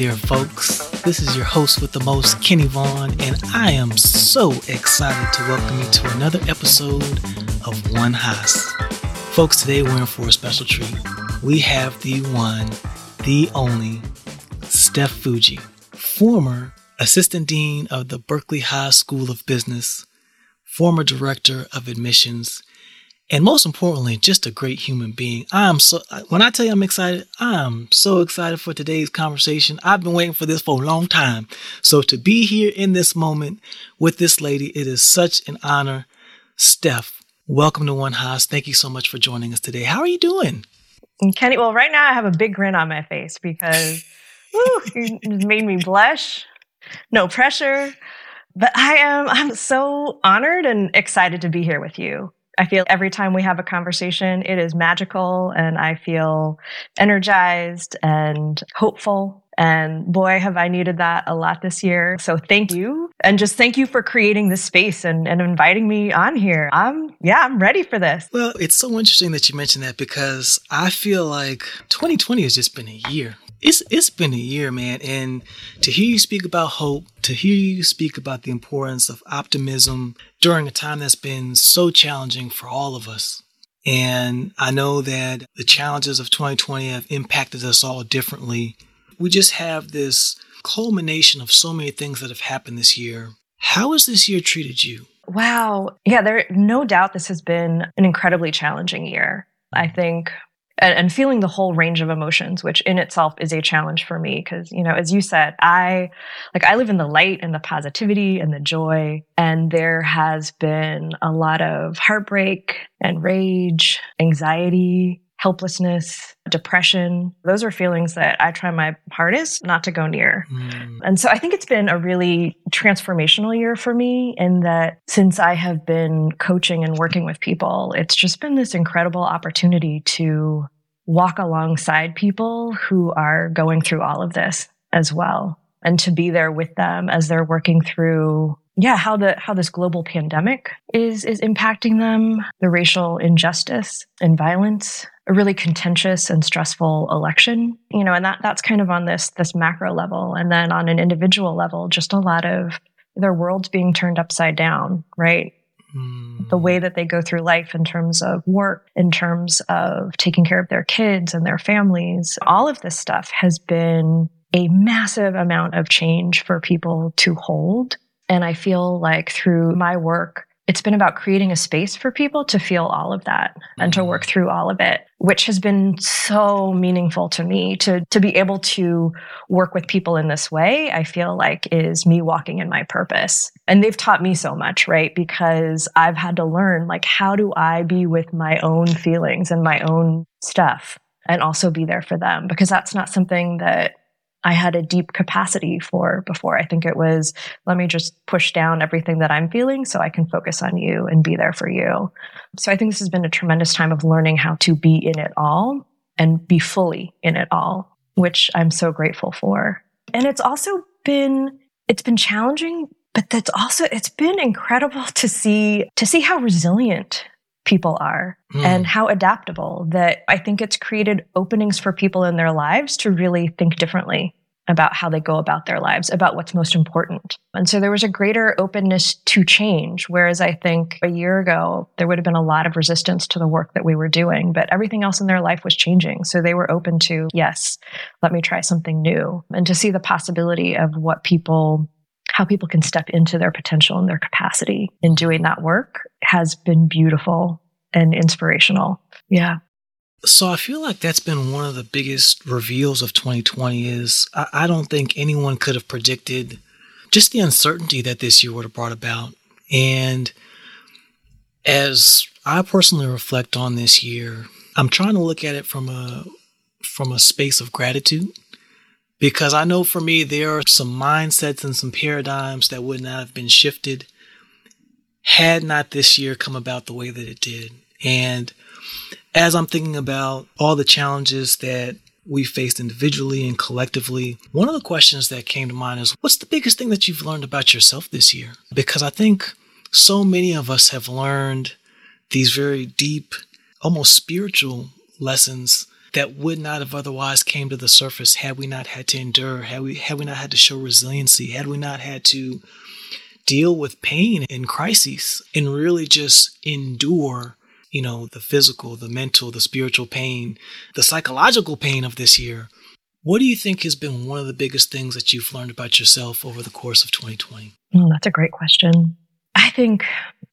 There, folks? This is your host with the most, Kenny Vaughn, and I am so excited to welcome you to another episode of One Haas. Folks, today we're in for a special treat. We have the one, the only, Steph Fujii, former assistant dean of the Berkeley Haas School of Business, former director of admissions, and most importantly, just a great human being. I'm so when I tell you I'm excited, I'm so excited for today's conversation. I've been waiting for this for a long time. So to be here in this moment with this lady, it is such an honor. Steph, welcome to One Haas. Thank you so much for joining us today. How are you doing? Kenny, well, right now I have a big grin on my face because whew, you made me blush. No pressure. But I am I'm so honored and excited to be here with you. I feel every time we have a conversation, it is magical and I feel energized and hopeful. And boy, have I needed that a lot this year. So thank you. And just thank you for creating this space and, and inviting me on here. I'm, yeah, I'm ready for this. Well, it's so interesting that you mentioned that because I feel like 2020 has just been a year it's it's been a year, man, and to hear you speak about hope, to hear you speak about the importance of optimism during a time that's been so challenging for all of us. And I know that the challenges of 2020 have impacted us all differently. We just have this culmination of so many things that have happened this year. How has this year treated you? Wow. Yeah, there no doubt this has been an incredibly challenging year. I think and, and feeling the whole range of emotions, which in itself is a challenge for me. Cause, you know, as you said, I like, I live in the light and the positivity and the joy. And there has been a lot of heartbreak and rage, anxiety, helplessness, depression. Those are feelings that I try my hardest not to go near. Mm. And so I think it's been a really transformational year for me in that since I have been coaching and working with people, it's just been this incredible opportunity to walk alongside people who are going through all of this as well and to be there with them as they're working through yeah how the how this global pandemic is is impacting them the racial injustice and violence a really contentious and stressful election you know and that that's kind of on this this macro level. And then on an individual level just a lot of their worlds being turned upside down right mm. the way that they go through life in terms of work in terms of taking care of their kids and their families all of this stuff has been a massive amount of change for people to hold and i feel like through my work it's been about creating a space for people to feel all of that and to work mm-hmm. through all of it which has been so meaningful to me to to be able to work with people in this way i feel like is me walking in my purpose. And they've taught me so much right? Because i've had to learn like how do i be with my own feelings and my own stuff and also be there for them? Because that's not something that I had a deep capacity for before. I think it was, let me just push down everything that I'm feeling so I can focus on you and be there for you. So I think this has been a tremendous time of learning how to be in it all and be fully in it all, which I'm so grateful for. And it's also been, it's been challenging, but that's also, it's been incredible to see, to see how resilient people are mm. and how adaptable that I think it's created openings for people in their lives to really think differently about how they go about their lives, about what's most important. And so there was a greater openness to change. Whereas I think a year ago, there would have been a lot of resistance to the work that we were doing, but everything else in their life was changing. So they were open to, yes, let me try something new and to see the possibility of what people how people can step into their potential and their capacity in doing that work has been beautiful and inspirational. Yeah. So I feel like that's been one of the biggest reveals of 2020 is I, I don't think anyone could have predicted just the uncertainty that this year would have brought about. And as I personally reflect on this year, I'm trying to look at it from a from a space of gratitude because I know for me, there are some mindsets and some paradigms that would not have been shifted had not this year come about the way that it did. And as I'm thinking about all the challenges that we faced individually and collectively, one of the questions that came to mind is what's the biggest thing that you've learned about yourself this year? Because I think so many of us have learned these very deep, almost spiritual lessons that would not have otherwise came to the surface had we not had to endure, had we had we not had to show resiliency, had we not had to deal with pain and crises and really just endure, you know, the physical, the mental, the spiritual pain, the psychological pain of this year. What do you think has been one of the biggest things that you've learned about yourself over the course of 2020? Mm, that's a great question. I think,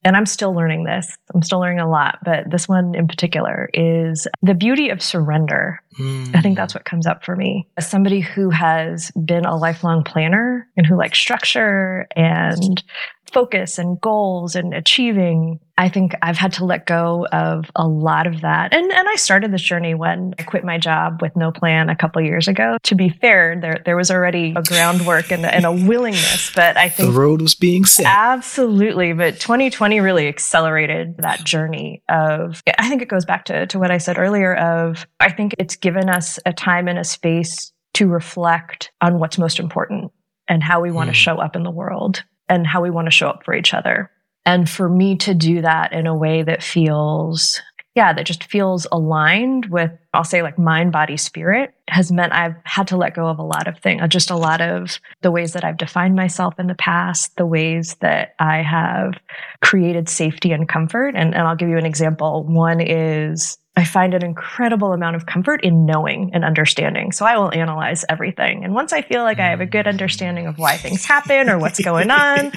and I'm still learning this, I'm still learning a lot, but this one in particular is the beauty of surrender. Mm. I think that's what comes up for me. As somebody who has been a lifelong planner and who likes structure and focus and goals and achieving. I think I've had to let go of a lot of that. And and I started this journey when I quit my job with no plan a couple years ago. To be fair, there there was already a groundwork and, and a willingness, but I think the road was being set. Absolutely. But 2020 really accelerated that journey of I think it goes back to, to what I said earlier of I think it's given us a time and a space to reflect on what's most important and how we want to hmm. show up in the world and how we want to show up for each other. And for me to do that in a way that feels, yeah, that just feels aligned with, I'll say like mind, body, spirit has meant I've had to let go of a lot of things, uh, just a lot of the ways that I've defined myself in the past, the ways that I have created safety and comfort. And, and I'll give you an example. One is I find an incredible amount of comfort in knowing and understanding. So I will analyze everything. And once I feel like I have a good understanding of why things happen or what's going on,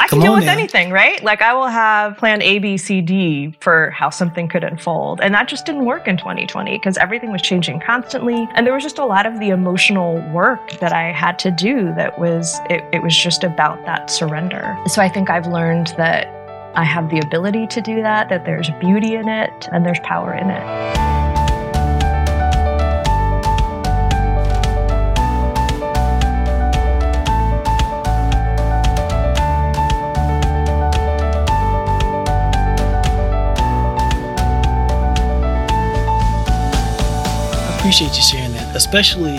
I can deal with now. anything, right? Like I will have plan A, B, C, D for how something could unfold. And that just didn't work in 2020 because everything was changing constantly. And there was just a lot of the emotional work that I had to do that was, it, it was just about that surrender. So I think I've learned that I have the ability to do that, that there's beauty in it and there's power in it. I appreciate you sharing that, especially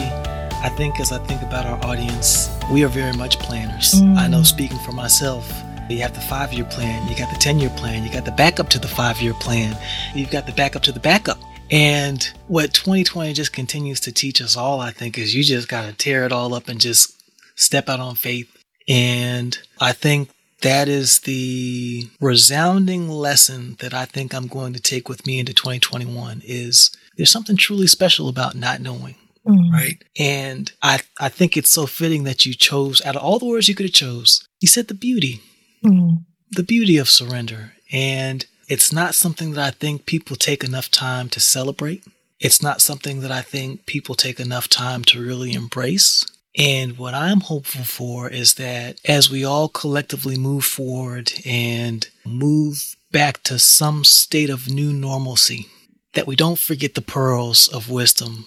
I think as I think about our audience, we are very much planners. Mm. I know speaking for myself, you have the five year plan, you got the 10 year plan, you got the backup to the five year plan, you've got the backup to the backup. And what 2020 just continues to teach us all, I think, is you just got to tear it all up and just step out on faith. And I think that is the resounding lesson that I think I'm going to take with me into 2021 is there's something truly special about not knowing. Mm. Right. And I, I think it's so fitting that you chose out of all the words you could have chose, you said the beauty. Mm. The beauty of surrender. And it's not something that I think people take enough time to celebrate. It's not something that I think people take enough time to really embrace. And what I'm hopeful for is that as we all collectively move forward and move back to some state of new normalcy, that we don't forget the pearls of wisdom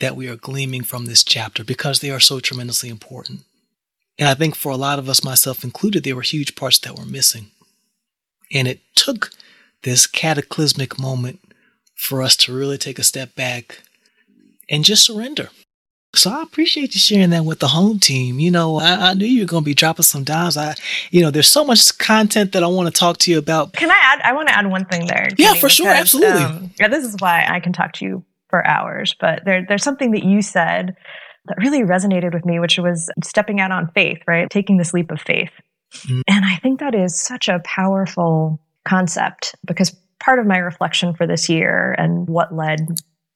that we are gleaming from this chapter because they are so tremendously important. And I think for a lot of us, myself included, there were huge parts that were missing. And it took this cataclysmic moment for us to really take a step back and just surrender. So I appreciate you sharing that with the home team. You know, I, I knew you were going to be dropping some dimes. I, you know, there's so much content that I want to talk to you about. Can I add? I want to add one thing there. Yeah, for because, sure, absolutely. Um, yeah, this is why I can talk to you for hours. But there, there's something that you said that really resonated with me, which was stepping out on faith, right? Taking this leap of faith. Mm-hmm. And I think that is such a powerful concept because part of my reflection for this year and what led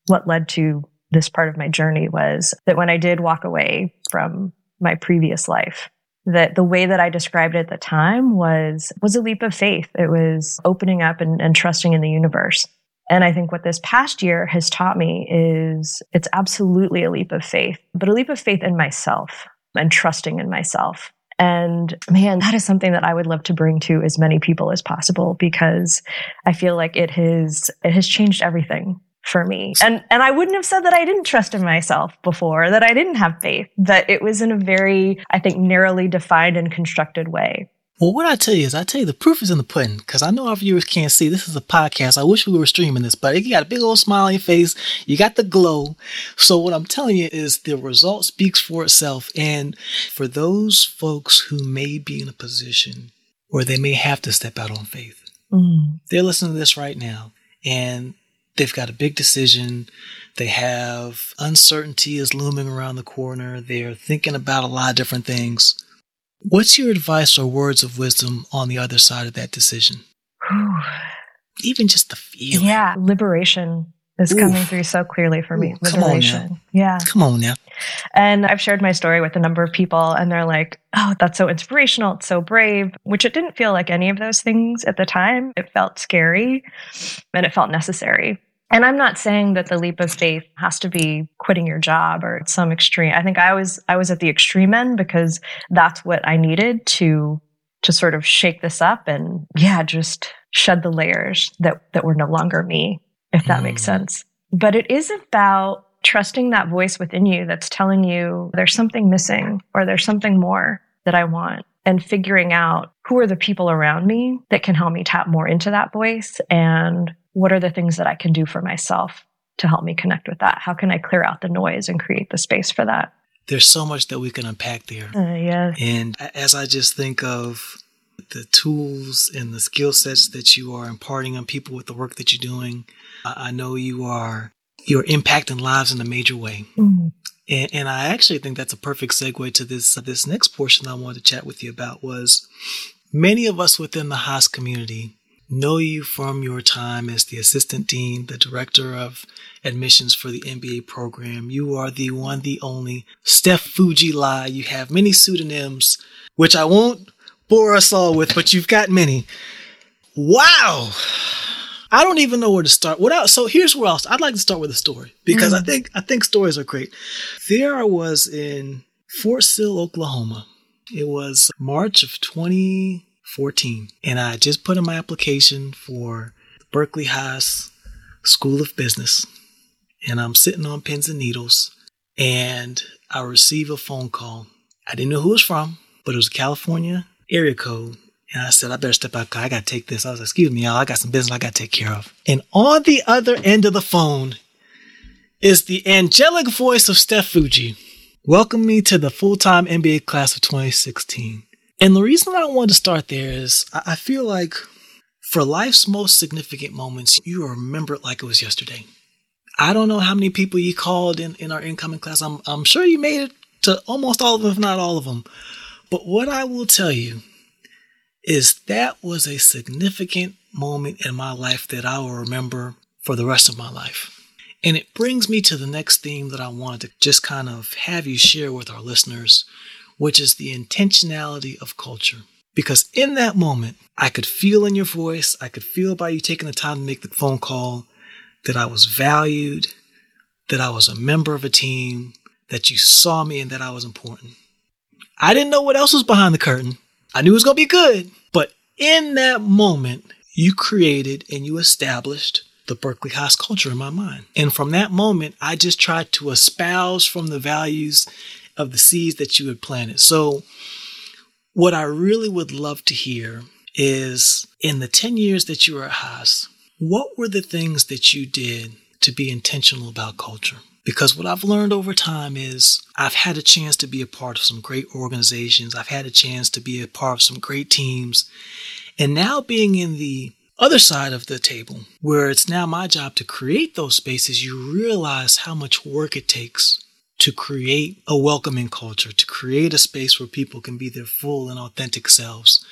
what led to this part of my journey was that when I did walk away from my previous life, that the way that I described it at the time was was a leap of faith. It was opening up and, and trusting in the universe. And I think what this past year has taught me is it's absolutely a leap of faith, but a leap of faith in myself and trusting in myself. And man, that is something that I would love to bring to as many people as possible because I feel like it has, it has changed everything for me. And, and I wouldn't have said that I didn't trust in myself before, that I didn't have faith, that it was in a very, I think, narrowly defined and constructed way. Well, what I tell you is, I tell you the proof is in the pudding because I know our viewers can't see. This is a podcast. I wish we were streaming this, but you got a big old smile on your face. You got the glow. So what I'm telling you is the result speaks for itself. And for those folks who may be in a position where they may have to step out on faith, mm. they're listening to this right now and they've got a big decision. They have uncertainty is looming around the corner. They're thinking about a lot of different things. What's your advice or words of wisdom on the other side of that decision? Even just the feeling. Yeah, liberation is Oof. coming through so clearly for me. Ooh, liberation. Yeah. Come on now. And I've shared my story with a number of people, and they're like, oh, that's so inspirational. It's so brave, which it didn't feel like any of those things at the time. It felt scary and it felt necessary. And I'm not saying that the leap of faith has to be quitting your job or some extreme. I think I was I was at the extreme end because that's what I needed to to sort of shake this up and yeah, just shed the layers that that were no longer me, if that mm. makes sense. But it is about trusting that voice within you that's telling you there's something missing or there's something more that I want and figuring out who are the people around me that can help me tap more into that voice and what are the things that I can do for myself to help me connect with that? How can I clear out the noise and create the space for that? There's so much that we can unpack there. Uh, yeah. And as I just think of the tools and the skill sets that you are imparting on people with the work that you're doing, I know you are you're impacting lives in a major way. Mm-hmm. And, and, I actually think that's a perfect segue to this this next portion I wanted to chat with you about was many of us within the Haas community know you from your time as the assistant dean, the director of admissions for the MBA program. You are the one, the only Steph Fujii Lai. You have many pseudonyms, which I won't bore us all with, but you've got many. Wow. I don't even know where to start. Without so here's where else I'd like to start with a story because mm. I think I think stories are great. There I was in Fort Sill, Oklahoma. It was March of 2014, and I just put in my application for Berkeley Haas School of Business, and I'm sitting on pins and needles, and I receive a phone call. I didn't know who it was from, but it was California area code and I said, I better step out. I got to take this. I was like, excuse me, y'all. I got some business I got to take care of. And on the other end of the phone is the angelic voice of Steph Fujii. Welcome me to the full time MBA class of 2016. And the reason I wanted to start there is I feel like for life's most significant moments, you remember it like it was yesterday. I don't know how many people you called in, in our incoming class. I'm, I'm sure you made it to almost all of them, if not all of them. But what I will tell you is that was a significant moment in my life that I will remember for the rest of my life. And it brings me to the next theme that I wanted to just kind of have you share with our listeners, which is the intentionality of culture. Because in that moment, I could feel in your voice, I could feel by you taking the time to make the phone call that I was valued, that I was a member of a team, that you saw me and that I was important. I didn't know what else was behind the curtain, I knew it was going to be good. But in that moment, you created and you established the Berkeley Haas culture in my mind. And from that moment, I just tried to espouse from the values of the seeds that you had planted. So, what I really would love to hear is in the 10 years that you were at Haas, what were the things that you did to be intentional about culture? Because what I've learned over time is I've had a chance to be a part of some great organizations. I've had a chance to be a part of some great teams. And now being in the other side of the table, where it's now my job to create those spaces, you realize how much work it takes to create a welcoming culture, to create a space where people can be their full and authentic selves.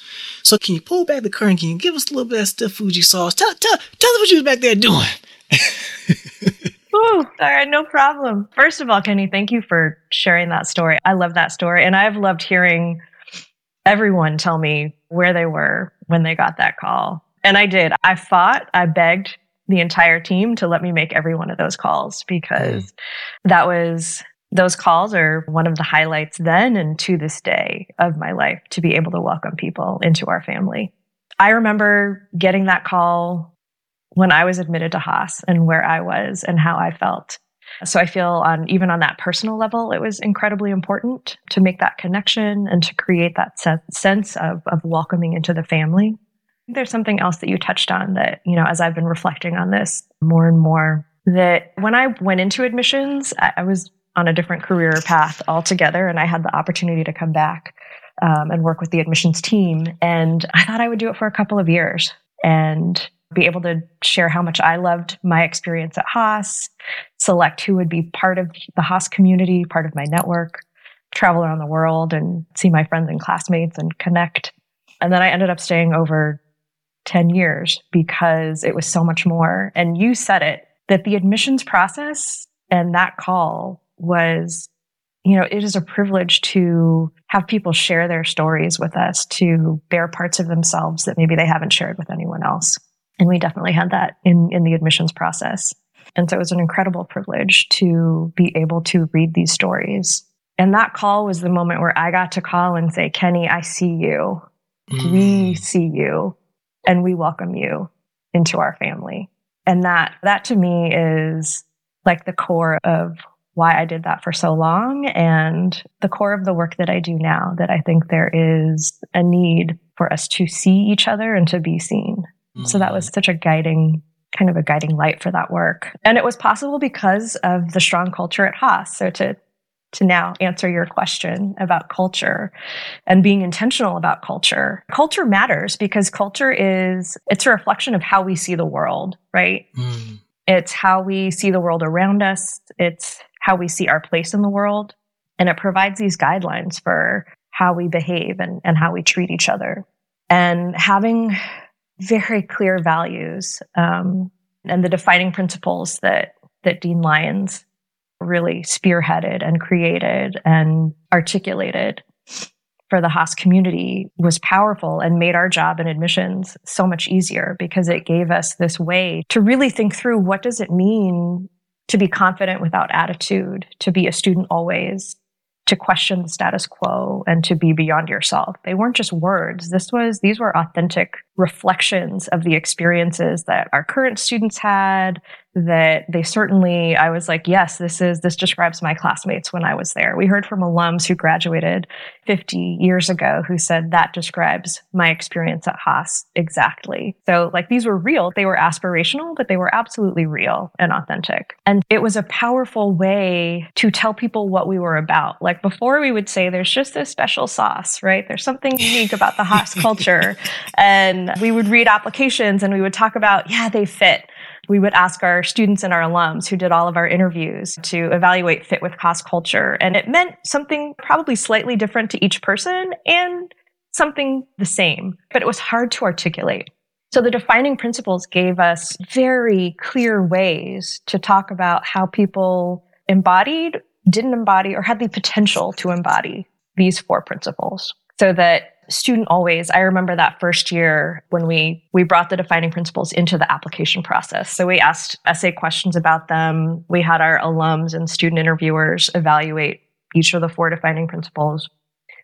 So can you pull back the curtain? Can you give us a little bit of Steph Fujii sauce? Tell, tell, tell us what you was back there doing. Ooh, all right, no problem. First of all, Kenny, thank you for sharing that story. I love that story. And I've loved hearing everyone tell me where they were when they got that call. And I did. I fought, I begged the entire team to let me make every one of those calls because mm. that was those calls are one of the highlights then and to this day of my life to be able to welcome people into our family. I remember getting that call when I was admitted to Haas and where I was and how I felt. So I feel on even on that personal level, it was incredibly important to make that connection and to create that sense of, of welcoming into the family. There's something else that you touched on that, you know, as I've been reflecting on this more and more, that when I went into admissions, I, I was on a different career path altogether and I had the opportunity to come back um, and work with the admissions team. And I thought I would do it for a couple of years. And be able to share how much I loved my experience at Haas, select who would be part of the Haas community, part of my network, travel around the world and see my friends and classmates and connect. And then I ended up staying over 10 years because it was so much more. And you said it that the admissions process and that call was, you know, it is a privilege to have people share their stories with us, to bear parts of themselves that maybe they haven't shared with anyone else. And we definitely had that in, in the admissions process. And so it was an incredible privilege to be able to read these stories. And that call was the moment where I got to call and say, Kenny, I see you. Mm. We see you and we welcome you into our family. And that, that to me is like the core of why I did that for so long and the core of the work that I do now, that I think there is a need for us to see each other and to be seen. Mm-hmm. So that was such a guiding, kind of a guiding light for that work. And it was possible because of the strong culture at Haas. So to to now answer your question about culture and being intentional about culture. Culture matters because culture is it's a reflection of how we see the world, right? Mm. It's how we see the world around us. It's how we see our place in the world. And it provides these guidelines for how we behave and, and how we treat each other. And having very clear values um, and the defining principles that that Dean Lyons really spearheaded and created and articulated for the Haas community was powerful and made our job in admissions so much easier because it gave us this way to really think through what does it mean to be confident without attitude, to be a student always, to question the status quo and to be beyond yourself. They weren't just words. This was, these were authentic reflections of the experiences that our current students had, that they certainly, I was like, yes, this is, this describes my classmates when I was there. We heard from alums who graduated 50 years ago who said that describes my experience at Haas exactly. So like these were real. They were aspirational, but they were absolutely real and authentic. And it was a powerful way to tell people what we were about. Like before we would say there's just this special sauce, right? There's something unique about the Haas culture. And we would read applications and we would talk about, yeah, they fit we would ask our students and our alums who did all of our interviews to evaluate fit with Haas culture. And it meant something probably slightly different to each person and something the same, but it was hard to articulate. So the defining principles gave us very clear ways to talk about how people embodied, didn't embody, or had the potential to embody these four principles so that student always i remember that first year when we we brought the defining principles into the application process. So we asked essay questions about them. We had our alums and student interviewers evaluate each of the four defining principles.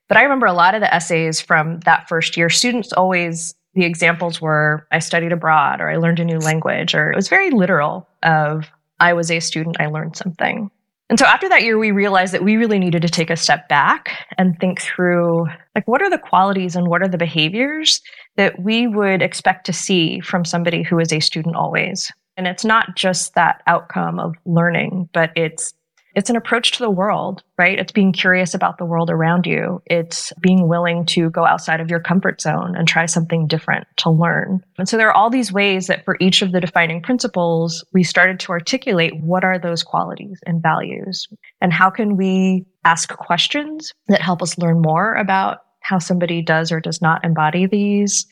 But i remember a lot of the essays from that first year. Students always the examples were i studied abroad or i learned a new language or it was very literal of i was a student i learned something and so after that year, we realized that we really needed to take a step back and think through like, what are the qualities and what are the behaviors that we would expect to see from somebody who is a student always? And it's not just that outcome of learning, but it's it's an approach to the world, right? It's being curious about the world around you. It's being willing to go outside of your comfort zone and try something different to learn. And so there are all these ways that for each of the defining principles, we started to articulate what are those qualities and values and how can we ask questions that help us learn more about how somebody does or does not embody these?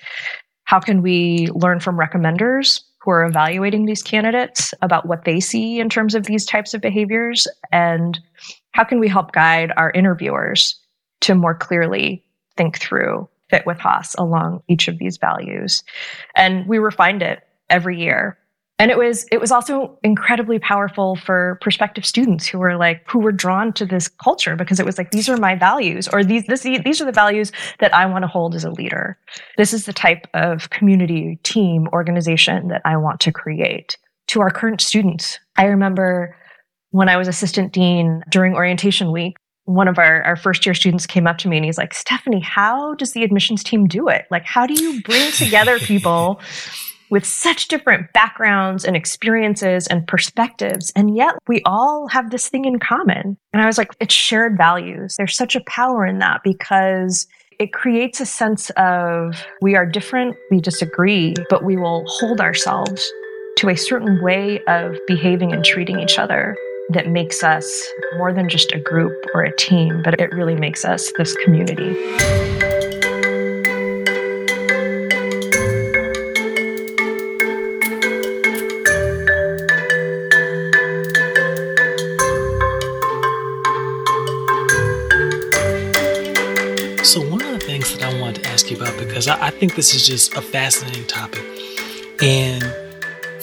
How can we learn from recommenders who are evaluating these candidates about what they see in terms of these types of behaviors and how can we help guide our interviewers to more clearly think through fit with Haas along each of these values. And we refined it every year and it was it was also incredibly powerful for prospective students who were like who were drawn to this culture because it was like these are my values or these this, these are the values that I want to hold as a leader. This is the type of community, team, organization that I want to create. To our current students, I remember when I was assistant dean during orientation week, one of our, our first year students came up to me and he's like, Stephanie, how does the admissions team do it? Like, how do you bring together people with such different backgrounds and experiences and perspectives. And yet we all have this thing in common. And I was like, it's shared values. There's such a power in that because it creates a sense of we are different, we disagree, but we will hold ourselves to a certain way of behaving and treating each other that makes us more than just a group or a team, but it really makes us this community. Because I, I think this is just a fascinating topic, and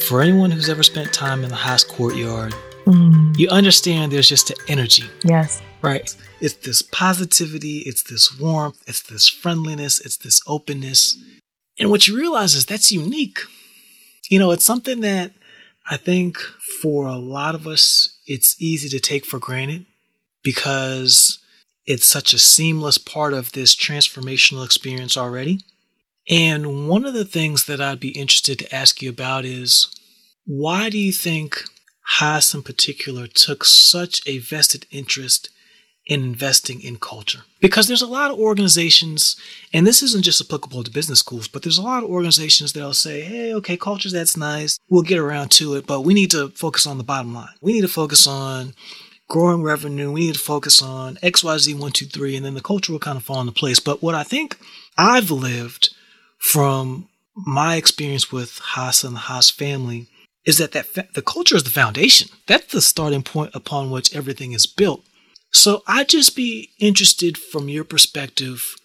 for anyone who's ever spent time in the Haas courtyard, mm. you understand there's just an energy. Yes. Right. It's this positivity, it's this warmth, it's this friendliness, it's this openness. And what you realize is that's unique. You know, it's something that I think for a lot of us, it's easy to take for granted because it's such a seamless part of this transformational experience already. And one of the things that I'd be interested to ask you about is why do you think Haas in particular took such a vested interest in investing in culture? Because there's a lot of organizations, and this isn't just applicable to business schools, but there's a lot of organizations that'll say, hey, okay, culture, that's nice. We'll get around to it, but we need to focus on the bottom line. We need to focus on growing revenue. We need to focus on XYZ one, two, three, and then the culture will kind of fall into place. But what I think I've lived from my experience with Haas and Haas family is that, that fa- the culture is the foundation. That's the starting point upon which everything is built. So I'd just be interested from your perspective.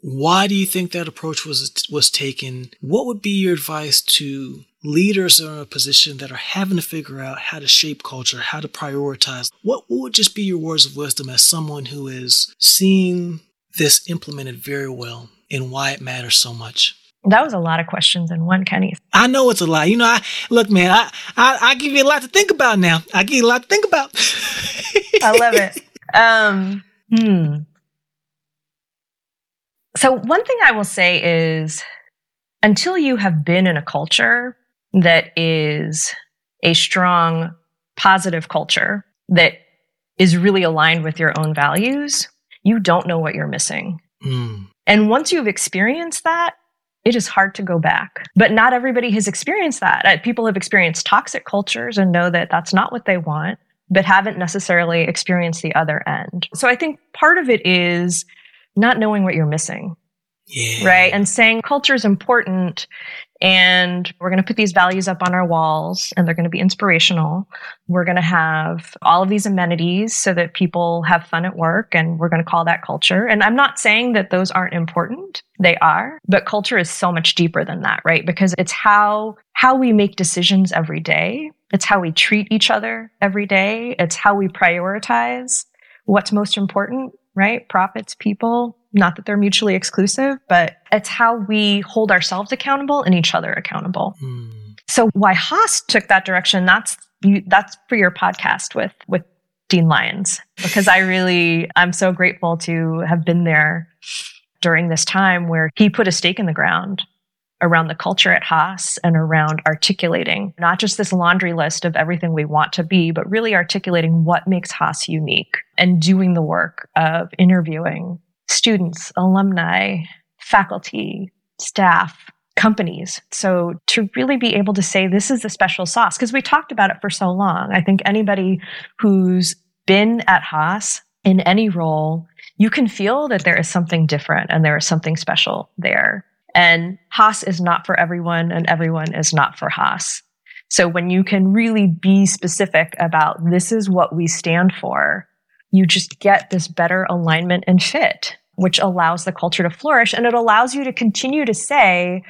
Why do you think that approach was was taken? What would be your advice to leaders that are in a position that are having to figure out how to shape culture, how to prioritize? What, what would just be your words of wisdom as someone who is seeing this implemented very well and why it matters so much? That was a lot of questions in one, Kenny. I know it's a lot. You know, I look, man. I, I, I give you a lot to think about now. I give you a lot to think about. I love it. Um, hmm. So one thing I will say is, until you have been in a culture that is a strong, positive culture that is really aligned with your own values, you don't know what you're missing. Mm. And once you've experienced that, it is hard to go back. But not everybody has experienced that. Uh, people have experienced toxic cultures and know that that's not what they want, but haven't necessarily experienced the other end. So I think part of it is not knowing what you're missing. Yeah. Right. And saying culture is important and we're going to put these values up on our walls and they're going to be inspirational. We're going to have all of these amenities so that people have fun at work and we're going to call that culture. And I'm not saying that those aren't important. They are, but culture is so much deeper than that, right? Because it's how, how we make decisions every day. It's how we treat each other every day. It's how we prioritize what's most important, right? Profits, people, not that they're mutually exclusive, but it's how we hold ourselves accountable and each other accountable. Mm. So why Haas took that direction, that's you, that's for your podcast with with Dean Lyons because I really I'm so grateful to have been there during this time where he put a stake in the ground around the culture at Haas and around articulating not just this laundry list of everything we want to be, but really articulating what makes Haas unique and doing the work of interviewing students, alumni, faculty, staff, companies. So to really be able to say this is a special sauce, because we talked about it for so long. I think anybody who's been at Haas in any role, you can feel that there is something different and there is something special there. And Haas is not for everyone and everyone is not for Haas. So when you can really be specific about this is what we stand for, you just get this better alignment and fit which allows the culture to flourish. And it allows you to continue to say,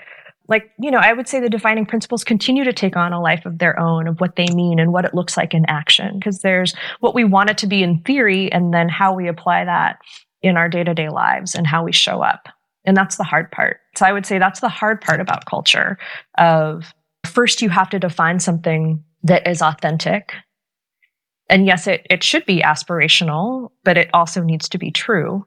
like, you know, I would say the defining principles continue to take on a life of their own of what they mean and what it looks like in action. Because there's what we want it to be in theory and then how we apply that in our day to day lives and how we show up. And that's the hard part. So I would say that's the hard part about culture of first you have to define something that is authentic. And yes, it, it should be aspirational, but it also needs to be true.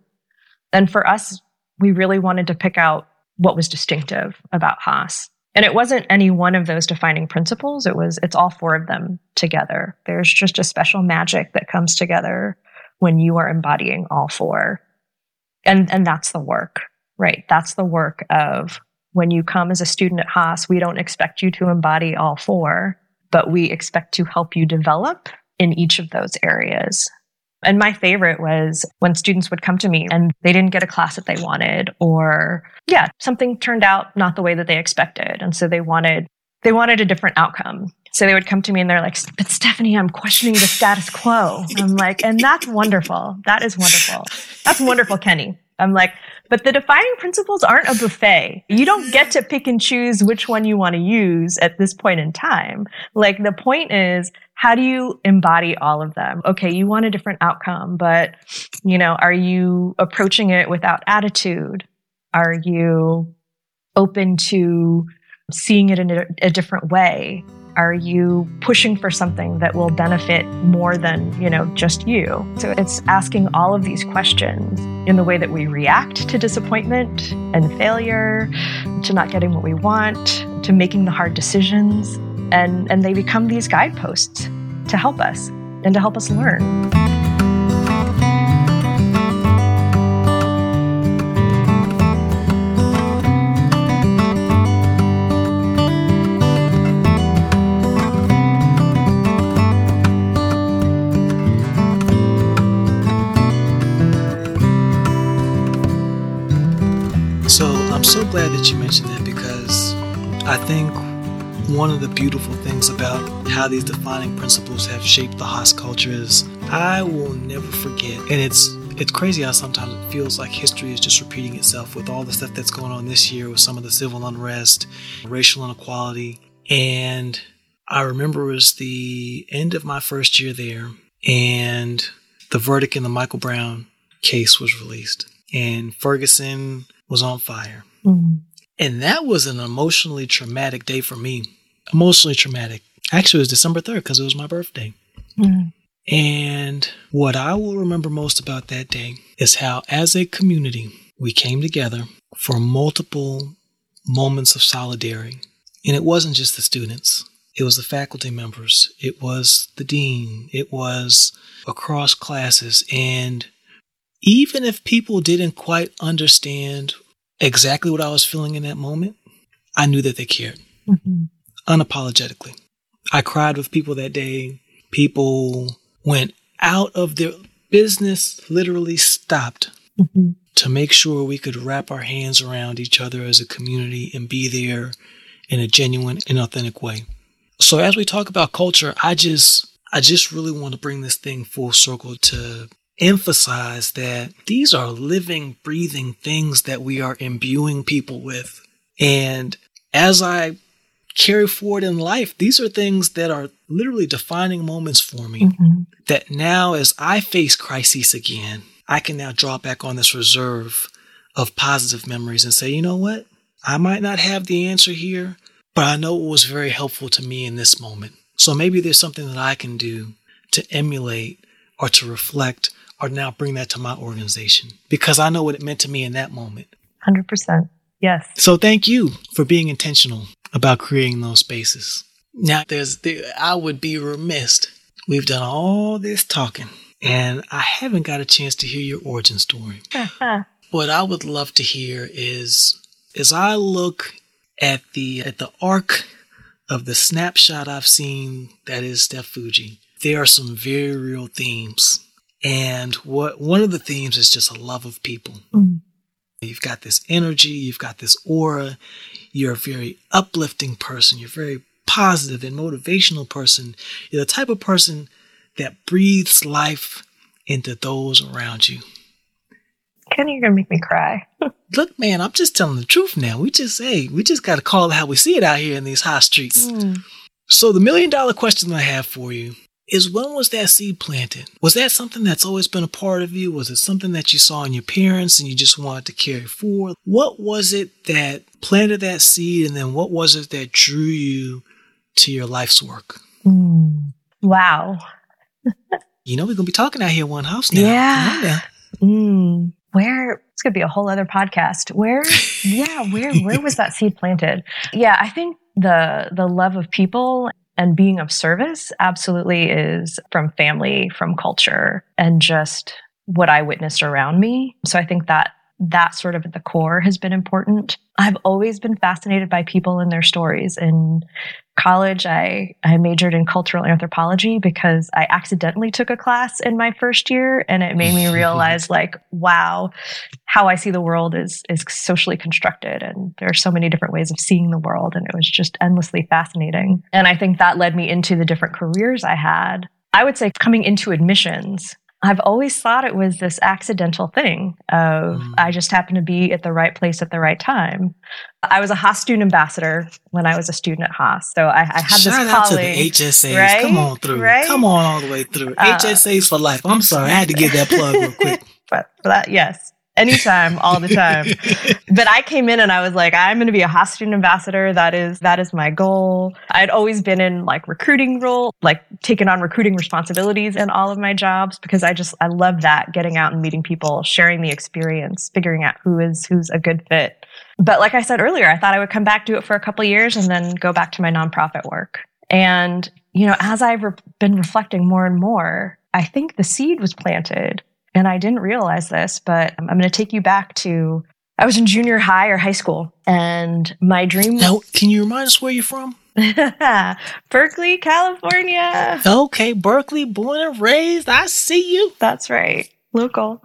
And for us, we really wanted to pick out what was distinctive about Haas. And it wasn't any one of those defining principles. It was, it's all four of them together. There's just a special magic that comes together when you are embodying all four. And, and that's the work. right? That's the work of when you come as a student at Haas, we don't expect you to embody all four, but we expect to help you develop in each of those areas. And my favorite was when students would come to me and they didn't get a class that they wanted, or yeah, something turned out not the way that they expected. And so they wanted, they wanted a different outcome. So they would come to me and they're like, but Stephanie, I'm questioning the status quo. I'm like, and that's wonderful. That is wonderful. That's wonderful, Kenny. I'm like, but the defining principles aren't a buffet. You don't get to pick and choose which one you want to use at this point in time. Like the point is, how do you embody all of them? Okay, you want a different outcome, but you know, are you approaching it without attitude? Are you open to seeing it in a, a different way? Are you pushing for something that will benefit more than, you know, just you? So it's asking all of these questions in the way that we react to disappointment and failure, to not getting what we want, to making the hard decisions. And, and they become these guideposts to help us and to help us learn. Glad that you mentioned that because I think one of the beautiful things about how these defining principles have shaped the Haas culture is I will never forget, and it's it's crazy how sometimes it feels like history is just repeating itself with all the stuff that's going on this year with some of the civil unrest, racial inequality, and I remember it was the end of my first year there, and the verdict in the Michael Brown case was released, and Ferguson was on fire. Mm-hmm. And that was an emotionally traumatic day for me. Emotionally traumatic. Actually, it was December 3rd because it was my birthday. Mm-hmm. And what I will remember most about that day is how, as a community, we came together for multiple moments of solidarity. And it wasn't just the students, it was the faculty members, it was the dean, it was across classes. And even if people didn't quite understand exactly what I was feeling in that moment, I knew that they cared mm-hmm. unapologetically. I cried with people that day. People went out of their business, literally stopped mm-hmm. to make sure we could wrap our hands around each other as a community and be there in a genuine and authentic way. So as we talk about culture, I just I just really want to bring this thing full circle to emphasize that these are living, breathing things that we are imbuing people with. And as I carry forward in life, these are things that are literally defining moments for me. Mm-hmm. That now, as I face crises again, I can now draw back on this reserve of positive memories and say, you know what? I might not have the answer here, but I know it was very helpful to me in this moment. So maybe there's something that I can do to emulate or to reflect or now bring that to my organization because I know what it meant to me in that moment. 100%. Yes. So thank you for being intentional about creating those spaces. Now, there's, there, I would be remiss. We've done all this talking and I haven't got a chance to hear your origin story. what I would love to hear is, as I look at the, at the arc of the snapshot I've seen that is Steph Fujii, there are some very real themes and what one of the themes is just a love of people. Mm. You've got this energy, you've got this aura, you're a very uplifting person, you're a very positive and motivational person. You're the type of person that breathes life into those around you. Kenny, you're gonna make me cry. Look, man, I'm just telling the truth now. We just hey, we just gotta call it how we see it out here in these high streets. Mm. So the million dollar question I have for you is when was that seed planted? Was that something that's always been a part of you? Was it something that you saw in your parents and you just wanted to carry forward? What was it that planted that seed and then what was it that drew you to your life's work? Mm, wow. you know, we're going to be talking out here One Haas now. Yeah. Mm, where it's going to be a whole other podcast. Where, yeah, where, where was that seed planted? Yeah, I think the, the love of people and being of service absolutely is from family, from culture, and just what I witnessed around me. So I think that that sort of at the core has been important. I've always been fascinated by people and their stories. In college, I, I majored in cultural anthropology because I accidentally took a class in my first year and it made me realize like, wow, how I see the world is, is socially constructed. And there are so many different ways of seeing the world. And it was just endlessly fascinating. And I think that led me into the different careers I had. I would say coming into admissions, I've always thought it was this accidental thing of mm. I just happened to be at the right place at the right time. I was a Haas student ambassador when I was a student at Haas. So I, I had Shout this out colleague. to the HSAs. right? Come on through. Right? Come on all the way through. Uh, HSAs for life. I'm sorry. I had to get that plug real quick. but that, yes. Anytime, all the time. but I came in and I was like, I'm going to be a Haas student ambassador. That is, that is my goal. I'd always been in like recruiting role, like taking on recruiting responsibilities in all of my jobs because I just, I love that getting out and meeting people, sharing the experience, figuring out who is, who's a good fit. But like I said earlier, I thought I would come back, do it for a couple years and then go back to my nonprofit work. And, you know, as I've re- been reflecting more and more, I think the seed was planted and I didn't realize this, but I'm going to take you back to I was in junior high or high school, and my dream Now, can you remind us where you're from? Berkeley, California. Okay, Berkeley, born and raised. I see you. That's right, local.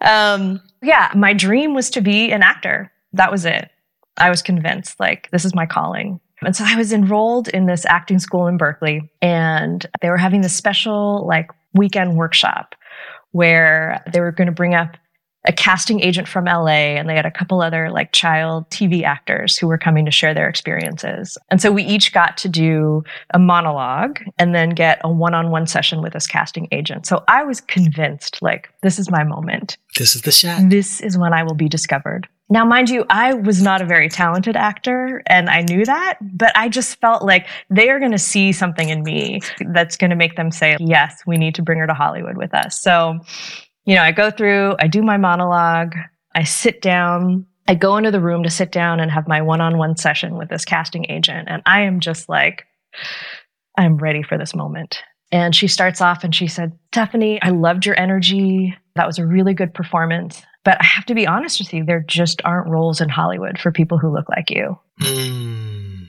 Um, yeah, my dream was to be an actor. That was it. I was convinced, like, this is my calling. And so I was enrolled in this acting school in Berkeley, and they were having this special, like, weekend workshop where they were going to bring up a casting agent from LA and they had a couple other like child TV actors who were coming to share their experiences. And so we each got to do a monologue and then get a one-on-one session with this casting agent. So I was convinced like this is my moment. This is the shot. This is when I will be discovered. Now, mind you, I was not a very talented actor and I knew that, but I just felt like they are going to see something in me that's going to make them say, yes, we need to bring her to Hollywood with us. So, you know, I go through, I do my monologue, I sit down, I go into the room to sit down and have my one on one session with this casting agent. And I am just like, I'm ready for this moment. And she starts off and she said, Stephanie, I loved your energy. That was a really good performance. But I have to be honest with you, there just aren't roles in Hollywood for people who look like you. Mm.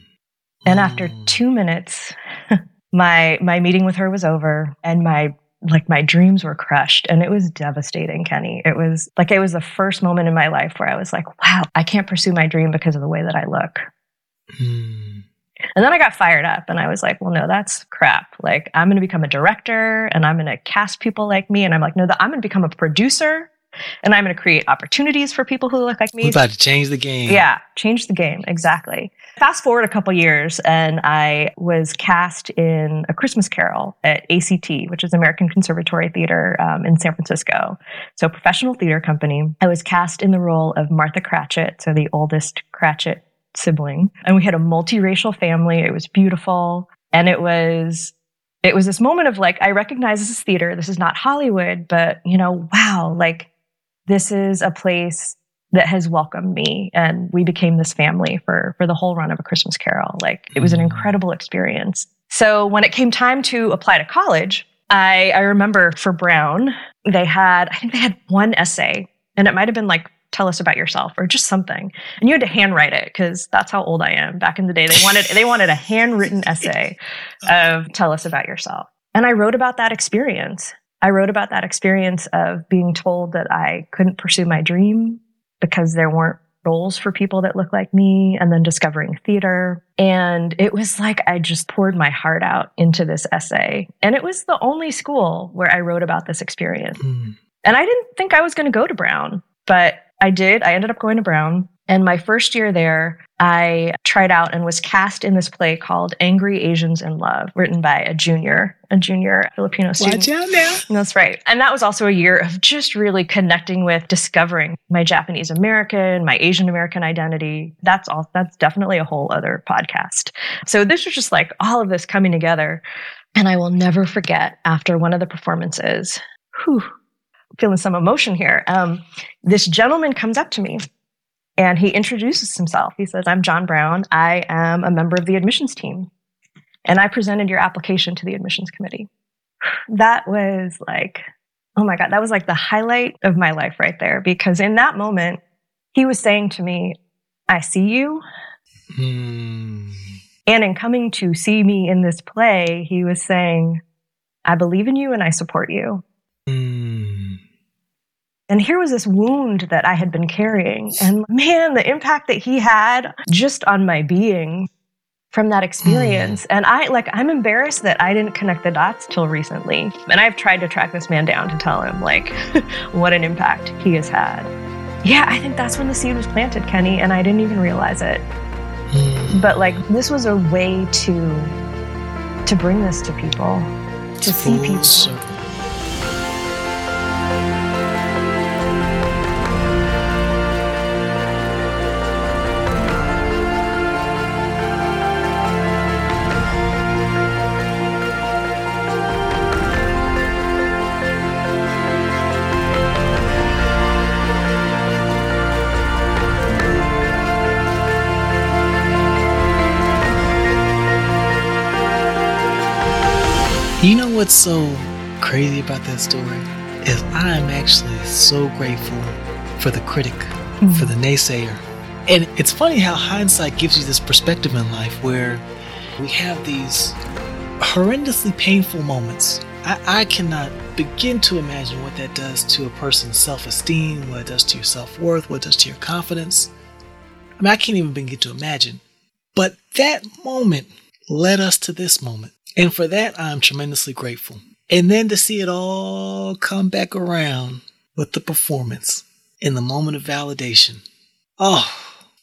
And after Mm. two minutes, my my meeting with her was over and my like my dreams were crushed and it was devastating, Kenny. It was like it was the first moment in my life where I was like, wow, I can't pursue my dream because of the way that I look. Mm. And then I got fired up and I was like, well, no, that's crap. Like, I'm going to become a director and I'm going to cast people like me. And I'm like, no, I'm going to become a producer and I'm going to create opportunities for people who look like me. We about to change the game. Yeah, change the game. Exactly. Fast forward a couple years, and I was cast in A Christmas Carol at ACT, which is American Conservatory Theater um, in San Francisco. So, a professional theater company. I was cast in the role of Martha Cratchit, so the oldest Cratchit sibling. And we had a multiracial family. It was beautiful. And it was it was this moment of like, I recognize this is theater. This is not Hollywood, but you know, wow, like this is a place that has welcomed me and we became this family for for the whole run of a christmas carol. Like it was an Mm. incredible experience. So when it came time to apply to college i i remember for brown they had i think they had one essay and it might have been like tell us about yourself or just something. And you had to handwrite it because that's how old i am. Back in the day they wanted they wanted a handwritten essay of tell us about yourself. And i wrote about that experience I wrote about that experience of being told that I couldn't pursue my dream because there weren't roles for people that look like me and then discovering theater. And it was like I just poured my heart out into this essay. And it was the only school where I wrote about this experience. Mm. And I didn't think I was going to go to Brown, but I did. I ended up going to Brown. And my first year there, I tried out and was cast in this play called Angry Asians in Love, written by a junior, a junior Filipino student. Watch out now. That's right. And that was also a year of just really connecting with discovering my Japanese American, my Asian American identity. That's all that's definitely a whole other podcast. So this was just like all of this coming together. And I will never forget after one of the performances, whew, feeling some emotion here. Um, this gentleman comes up to me and he introduces himself. He says, I'm John Brown. I am a member of the admissions team. And I presented your application to the admissions committee. That was like oh my God, that was like the highlight of my life right there. Because in that moment, he was saying to me, I see you. Mm. And in coming to see me in this play, he was saying, I believe in you and I support you. Mm. And here was this wound that I had been carrying. And man, the impact that he had just on my being from that experience. Mm. And I like I'm embarrassed that I didn't connect the dots till recently. And I've tried to track this man down to tell him like what an impact he has had. Yeah, I think that's when the seed was planted, Kenny, and I didn't even realize it. Mm. But like this was a way to to bring this to people, to see people. What's so crazy about that story? Is I'm actually so grateful for the critic, mm-hmm. for the naysayer. And it's funny how hindsight gives you this perspective in life where we have these horrendously painful moments. I, I cannot begin to imagine what that does to a person's self esteem, what it does to your self worth, what it does to your confidence. I mean, I can't even begin to imagine. But that moment led us to this moment. And for that, I'm tremendously grateful. And then to see it all come back around with the performance in the moment of validation. Oh,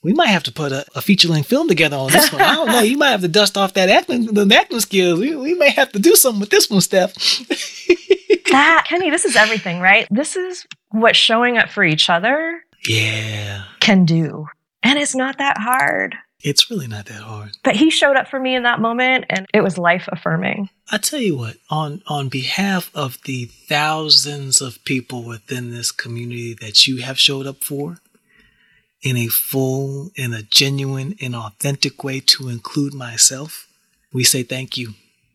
we might have to put a, a feature length film together on this one. I don't know. You might have to dust off that acting, the acting skills. We, we may have to do something with this one, Steph. that, Kenny, this is everything, right? This is what showing up for each other yeah. can do. And it's not that hard. It's really not that hard. But he showed up for me in that moment and it was life affirming. I tell you what, on on behalf of the thousands of people within this community that you have showed up for in a full, in a genuine and authentic way to include myself, we say thank you.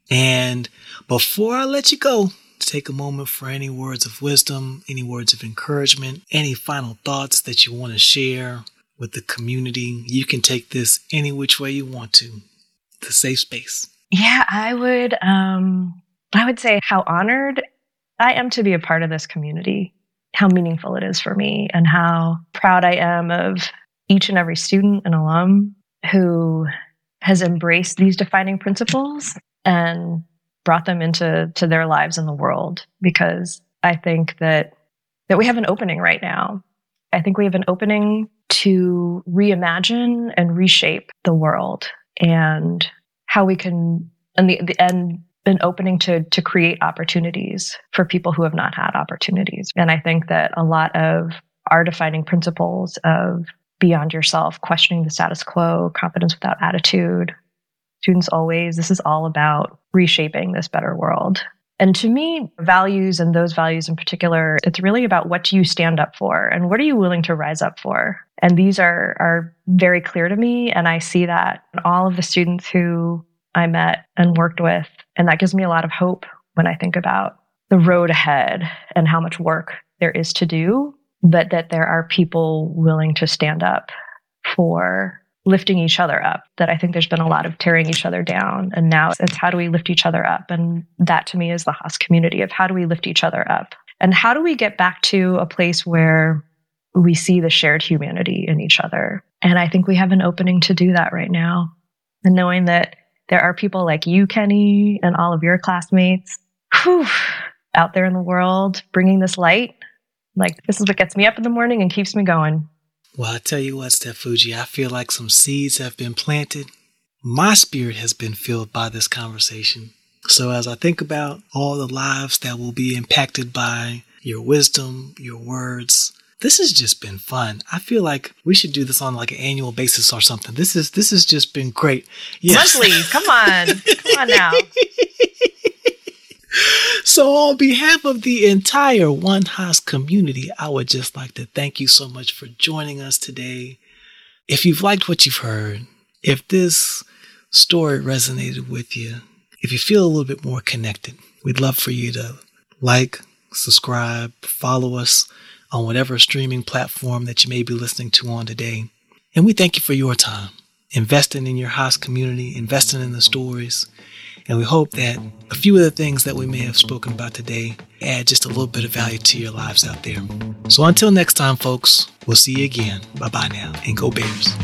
And before I let you go, take a moment for any words of wisdom, any words of encouragement, any final thoughts that you want to share with the community. You can take this any which way you want to. It's a safe space. Yeah, I would um I would say how honored I am to be a part of this community, how meaningful it is for me, and how proud I am of each and every student and alum who has embraced these defining principles and brought them into to their lives in the world because I think that that we have an opening right now. I think we have an opening to reimagine and reshape the world and how we can and the, the and an opening to to create opportunities for people who have not had opportunities. And I think that a lot of our defining principles of beyond yourself, questioning the status quo, confidence without attitude, students always, this is all about reshaping this better world. And to me, values and those values in particular, it's really about what do you stand up for and what are you willing to rise up for? And these are, are very clear to me. And I see that in all of the students who I met and worked with. And that gives me a lot of hope when I think about the road ahead and how much work there is to do, but that there are people willing to stand up for lifting each other up that i think there's been a lot of tearing each other down. And now it's how do we lift each other up? And that to me is the haas community of how do we lift each other up? And how do we get back to a place where we see the shared humanity in each other? And i think we have an opening to do that right now. And knowing that there are people like you kenny and all of your classmates whew, out there in the world bringing this light like this is what gets me up in the morning and keeps me going well, I tell you what, Steph Fujii, I feel like some seeds have been planted. My spirit has been filled by this conversation. So as I think about all the lives that will be impacted by your wisdom, your words, this has just been fun. I feel like we should do this on like an annual basis or something. This is this has just been great. Yes. Monthly, come on, come on now. So, on behalf of the entire One Haas community, I would just like to thank you so much for joining us today. If you've liked what you've heard, if this story resonated with you, if you feel a little bit more connected, we'd love for you to like, subscribe, follow us on whatever streaming platform that you may be listening to on today. And we thank you for your time, investing in your Haas community, investing in the stories. And we hope that a few of the things that we may have spoken about today add just a little bit of value to your lives out there. So until next time, folks, we'll see you again. Bye bye now, and go Bears.